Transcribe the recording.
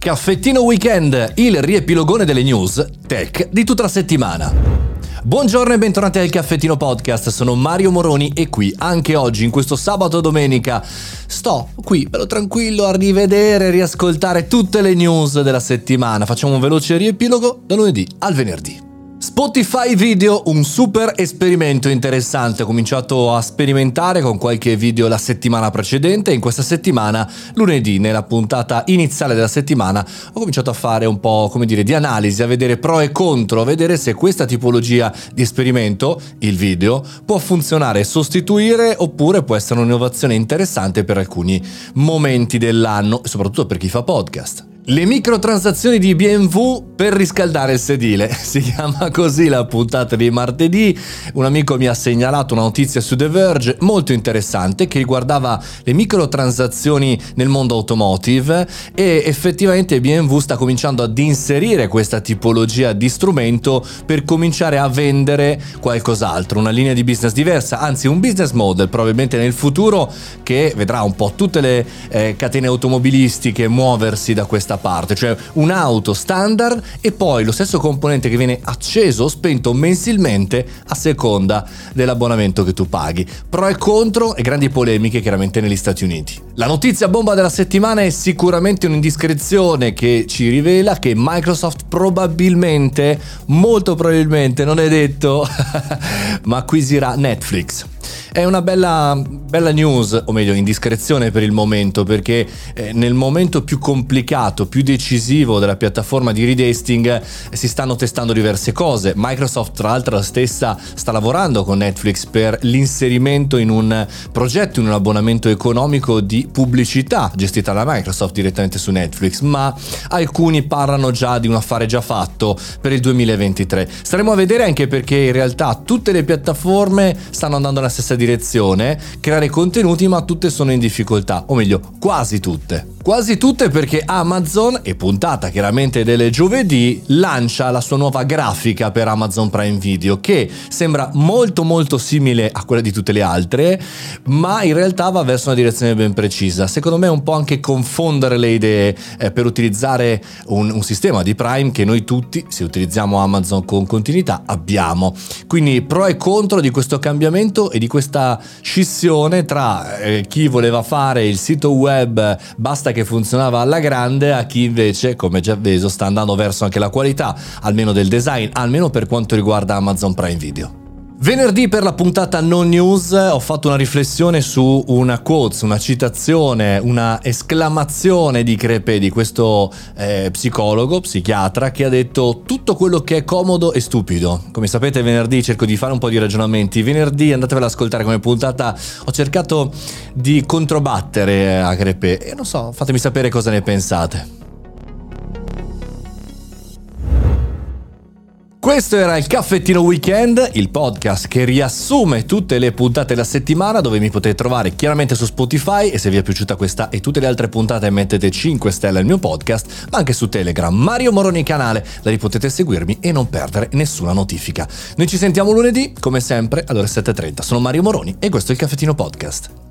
Caffettino Weekend, il riepilogone delle news tech di tutta la settimana. Buongiorno e bentornati al Caffettino Podcast, sono Mario Moroni e qui anche oggi, in questo sabato domenica, sto qui bello tranquillo a rivedere e riascoltare tutte le news della settimana. Facciamo un veloce riepilogo da lunedì al venerdì. Spotify Video, un super esperimento interessante. Ho cominciato a sperimentare con qualche video la settimana precedente in questa settimana, lunedì, nella puntata iniziale della settimana, ho cominciato a fare un po' come dire di analisi, a vedere pro e contro, a vedere se questa tipologia di esperimento, il video, può funzionare e sostituire oppure può essere un'innovazione interessante per alcuni momenti dell'anno soprattutto per chi fa podcast. Le microtransazioni di BMW per riscaldare il sedile. Si chiama così la puntata di martedì. Un amico mi ha segnalato una notizia su The Verge molto interessante che riguardava le microtransazioni nel mondo automotive e effettivamente BMW sta cominciando ad inserire questa tipologia di strumento per cominciare a vendere qualcos'altro, una linea di business diversa, anzi un business model probabilmente nel futuro che vedrà un po' tutte le eh, catene automobilistiche muoversi da questa parte, cioè un'auto standard e poi lo stesso componente che viene acceso o spento mensilmente a seconda dell'abbonamento che tu paghi. Pro e contro e grandi polemiche chiaramente negli Stati Uniti. La notizia bomba della settimana è sicuramente un'indiscrezione che ci rivela che Microsoft probabilmente, molto probabilmente, non è detto, ma acquisirà Netflix. È una bella, bella news, o meglio indiscrezione per il momento, perché eh, nel momento più complicato, più decisivo della piattaforma di redesting eh, si stanno testando diverse cose. Microsoft tra l'altro la stessa sta lavorando con Netflix per l'inserimento in un progetto, in un abbonamento economico di pubblicità gestita da Microsoft direttamente su Netflix, ma alcuni parlano già di un affare già fatto per il 2023. Staremo a vedere anche perché in realtà tutte le piattaforme stanno andando nella stessa direzione, creare contenuti, ma tutte sono in difficoltà, o meglio, quasi tutte. Quasi tutte perché Amazon, e puntata chiaramente delle giovedì, lancia la sua nuova grafica per Amazon Prime Video che sembra molto molto simile a quella di tutte le altre, ma in realtà va verso una direzione ben precisa. Secondo me è un po' anche confondere le idee eh, per utilizzare un, un sistema di Prime che noi tutti, se utilizziamo Amazon con continuità, abbiamo. Quindi pro e contro di questo cambiamento e di questa scissione tra eh, chi voleva fare il sito web basta che funzionava alla grande a chi invece, come già Bezos, sta andando verso anche la qualità, almeno del design, almeno per quanto riguarda Amazon Prime Video. Venerdì per la puntata non news ho fatto una riflessione su una quote, una citazione, una esclamazione di Crepe di questo eh, psicologo, psichiatra che ha detto tutto quello che è comodo è stupido. Come sapete venerdì cerco di fare un po' di ragionamenti, venerdì andatevela ad ascoltare come puntata ho cercato di controbattere a Crepe e non so, fatemi sapere cosa ne pensate. Questo era il Caffettino Weekend, il podcast che riassume tutte le puntate della settimana dove mi potete trovare chiaramente su Spotify e se vi è piaciuta questa e tutte le altre puntate mettete 5 stelle al mio podcast, ma anche su Telegram, Mario Moroni canale, da lì potete seguirmi e non perdere nessuna notifica. Noi ci sentiamo lunedì, come sempre, alle ore 7.30. Sono Mario Moroni e questo è il Caffettino Podcast.